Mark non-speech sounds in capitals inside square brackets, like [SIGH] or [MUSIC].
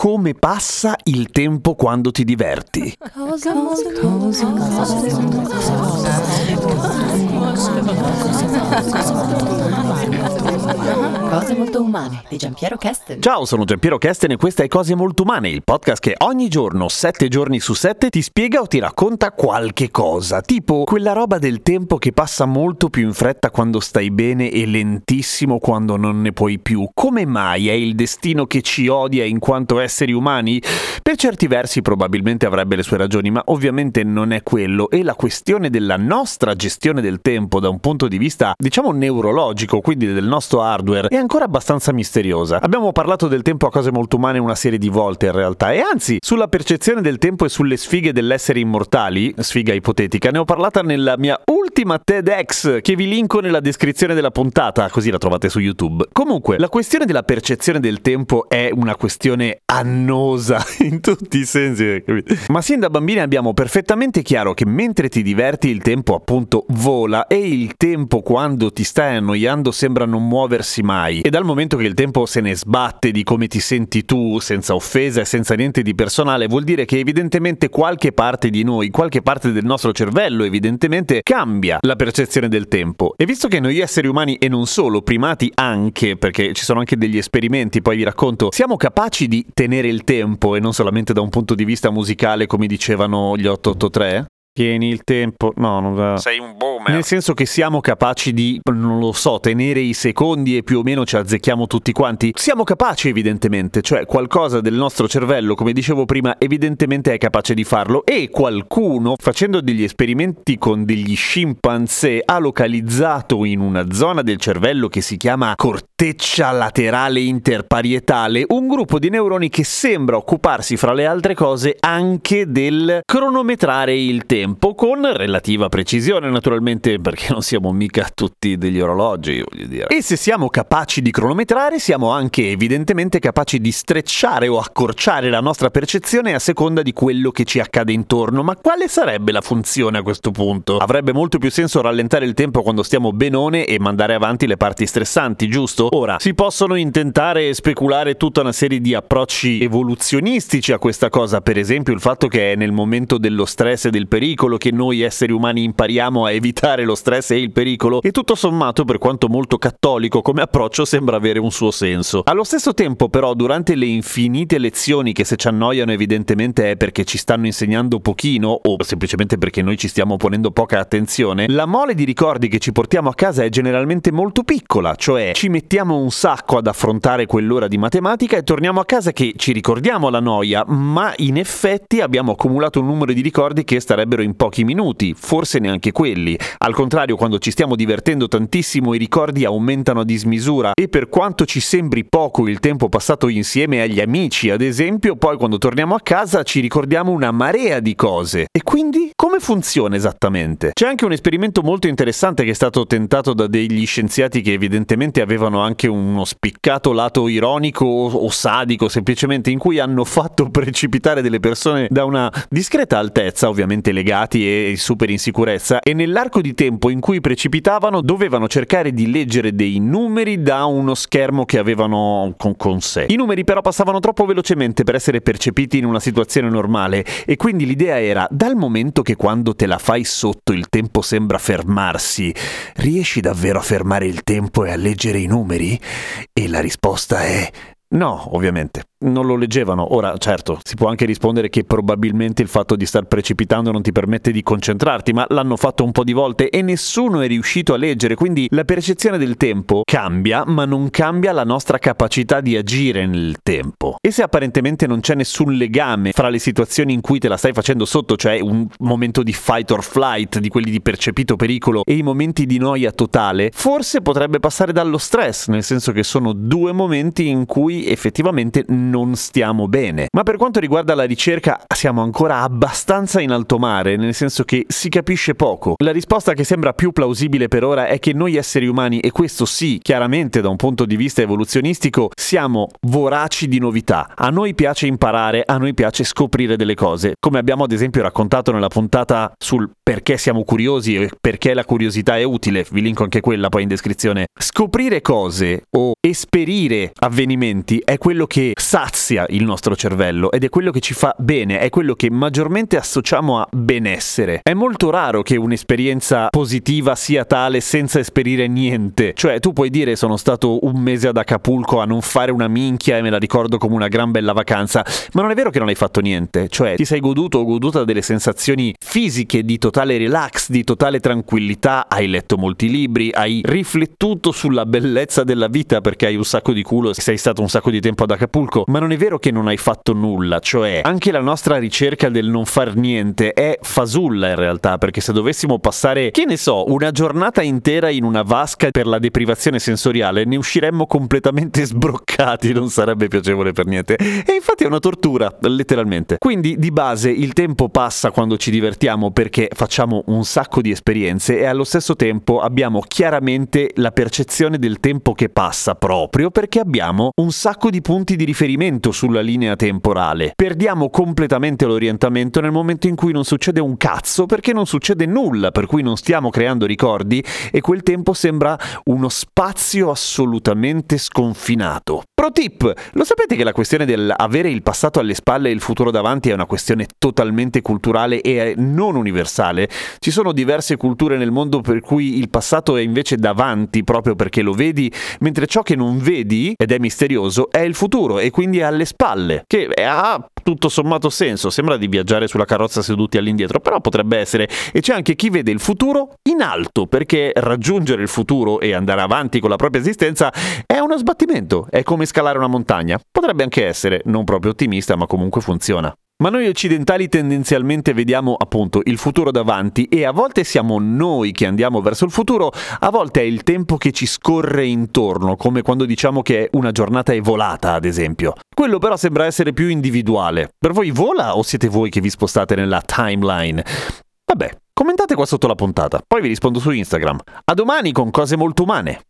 Come passa il tempo quando ti diverti? Cosa, cosa, cosa, Cose molto umane di Giampiero Kesten. Ciao, sono Giampiero Kesten e questa è Cose Molto Umane, il podcast che ogni giorno, sette giorni su sette, ti spiega o ti racconta qualche cosa. Tipo quella roba del tempo che passa molto più in fretta quando stai bene e lentissimo quando non ne puoi più. Come mai è il destino che ci odia in quanto esseri umani? Per certi versi probabilmente avrebbe le sue ragioni, ma ovviamente non è quello. E la questione della nostra gestione del tempo da un punto di vista, diciamo, neurologico, quindi del nostro hardware, è ancora abbastanza misteriosa. Abbiamo parlato del tempo a cose molto umane una serie di volte in realtà, e anzi, sulla percezione del tempo e sulle sfighe dell'essere immortali, sfiga ipotetica, ne ho parlata nella mia ultima TEDx, che vi linko nella descrizione della puntata, così la trovate su YouTube. Comunque, la questione della percezione del tempo è una questione annosa [LAUGHS] in tutti i sensi, capito? Ma sin da bambini abbiamo perfettamente chiaro che mentre ti diverti il tempo appunto vola e il tempo quando ti stai annoiando sembra non muoversi mai. E dal momento che il tempo se ne sbatte di come ti senti tu, senza offesa e senza niente di personale, vuol dire che evidentemente qualche parte di noi, qualche parte del nostro cervello evidentemente cambia la percezione del tempo. E visto che noi esseri umani e non solo, primati anche, perché ci sono anche degli esperimenti, poi vi racconto, siamo capaci di tenere il tempo e non solamente da un punto di vista musicale come dicevano gli 883? Tieni il tempo. No, non va. Sei un boomer. Nel senso che siamo capaci di, non lo so, tenere i secondi e più o meno ci azzecchiamo tutti quanti. Siamo capaci evidentemente, cioè qualcosa del nostro cervello, come dicevo prima, evidentemente è capace di farlo e qualcuno, facendo degli esperimenti con degli scimpanzé, ha localizzato in una zona del cervello che si chiama corteccia laterale interparietale un gruppo di neuroni che sembra occuparsi fra le altre cose anche del cronometrare il tempo tempo con relativa precisione naturalmente perché non siamo mica tutti degli orologi voglio dire e se siamo capaci di cronometrare siamo anche evidentemente capaci di strecciare o accorciare la nostra percezione a seconda di quello che ci accade intorno ma quale sarebbe la funzione a questo punto? avrebbe molto più senso rallentare il tempo quando stiamo benone e mandare avanti le parti stressanti giusto? ora si possono intentare e speculare tutta una serie di approcci evoluzionistici a questa cosa per esempio il fatto che è nel momento dello stress e del pericolo che noi esseri umani impariamo a evitare lo stress e il pericolo e tutto sommato per quanto molto cattolico come approccio sembra avere un suo senso. Allo stesso tempo però durante le infinite lezioni che se ci annoiano evidentemente è perché ci stanno insegnando pochino o semplicemente perché noi ci stiamo ponendo poca attenzione, la mole di ricordi che ci portiamo a casa è generalmente molto piccola, cioè ci mettiamo un sacco ad affrontare quell'ora di matematica e torniamo a casa che ci ricordiamo la noia, ma in effetti abbiamo accumulato un numero di ricordi che starebbero in pochi minuti, forse neanche quelli. Al contrario, quando ci stiamo divertendo tantissimo i ricordi aumentano a dismisura e per quanto ci sembri poco il tempo passato insieme agli amici, ad esempio, poi quando torniamo a casa ci ricordiamo una marea di cose. E quindi come funziona esattamente? C'è anche un esperimento molto interessante che è stato tentato da degli scienziati che evidentemente avevano anche uno spiccato lato ironico o sadico, semplicemente in cui hanno fatto precipitare delle persone da una discreta altezza, ovviamente legata legati e super in sicurezza e nell'arco di tempo in cui precipitavano dovevano cercare di leggere dei numeri da uno schermo che avevano con, con sé. I numeri però passavano troppo velocemente per essere percepiti in una situazione normale e quindi l'idea era dal momento che quando te la fai sotto il tempo sembra fermarsi, riesci davvero a fermare il tempo e a leggere i numeri? E la risposta è No, ovviamente. Non lo leggevano. Ora, certo, si può anche rispondere che probabilmente il fatto di star precipitando non ti permette di concentrarti, ma l'hanno fatto un po' di volte e nessuno è riuscito a leggere, quindi la percezione del tempo cambia, ma non cambia la nostra capacità di agire nel tempo. E se apparentemente non c'è nessun legame fra le situazioni in cui te la stai facendo sotto, cioè un momento di fight or flight, di quelli di percepito pericolo, e i momenti di noia totale, forse potrebbe passare dallo stress, nel senso che sono due momenti in cui effettivamente non stiamo bene. Ma per quanto riguarda la ricerca siamo ancora abbastanza in alto mare, nel senso che si capisce poco. La risposta che sembra più plausibile per ora è che noi esseri umani, e questo sì, chiaramente da un punto di vista evoluzionistico, siamo voraci di novità. A noi piace imparare, a noi piace scoprire delle cose, come abbiamo ad esempio raccontato nella puntata sul perché siamo curiosi e perché la curiosità è utile, vi linko anche quella poi in descrizione. Scoprire cose o esperire avvenimenti è quello che sazia il nostro cervello ed è quello che ci fa bene, è quello che maggiormente associamo a benessere. È molto raro che un'esperienza positiva sia tale senza esperire niente. Cioè, tu puoi dire sono stato un mese ad Acapulco a non fare una minchia e me la ricordo come una gran bella vacanza, ma non è vero che non hai fatto niente. Cioè, ti sei goduto o goduta delle sensazioni fisiche di totale relax, di totale tranquillità, hai letto molti libri, hai riflettuto sulla bellezza della vita perché hai un sacco di culo sei stato un sacco di tempo ad Acapulco, ma non è vero che non hai fatto nulla, cioè anche la nostra ricerca del non far niente è fasulla in realtà, perché se dovessimo passare, che ne so, una giornata intera in una vasca per la deprivazione sensoriale, ne usciremmo completamente sbroccati, non sarebbe piacevole per niente. E infatti è una tortura, letteralmente. Quindi di base il tempo passa quando ci divertiamo perché facciamo un sacco di esperienze e allo stesso tempo abbiamo chiaramente la percezione del tempo che passa proprio perché abbiamo un sacco di punti di riferimento sulla linea temporale. Perdiamo completamente l'orientamento nel momento in cui non succede un cazzo perché non succede nulla, per cui non stiamo creando ricordi e quel tempo sembra uno spazio assolutamente sconfinato. Pro tip, lo sapete che la questione dell'avere il passato alle spalle e il futuro davanti è una questione totalmente culturale e non universale? Ci sono diverse culture nel mondo per cui il passato è invece davanti proprio perché lo vedi, mentre ciò che non vedi, ed è misterioso, è il futuro e quindi alle spalle, che ha tutto sommato senso, sembra di viaggiare sulla carrozza seduti all'indietro, però potrebbe essere, e c'è anche chi vede il futuro in alto, perché raggiungere il futuro e andare avanti con la propria esistenza è uno sbattimento, è come scalare una montagna. Potrebbe anche essere, non proprio ottimista, ma comunque funziona. Ma noi occidentali tendenzialmente vediamo appunto il futuro davanti e a volte siamo noi che andiamo verso il futuro, a volte è il tempo che ci scorre intorno, come quando diciamo che una giornata è volata, ad esempio. Quello però sembra essere più individuale. Per voi vola o siete voi che vi spostate nella timeline? Vabbè, commentate qua sotto la puntata, poi vi rispondo su Instagram. A domani con cose molto umane.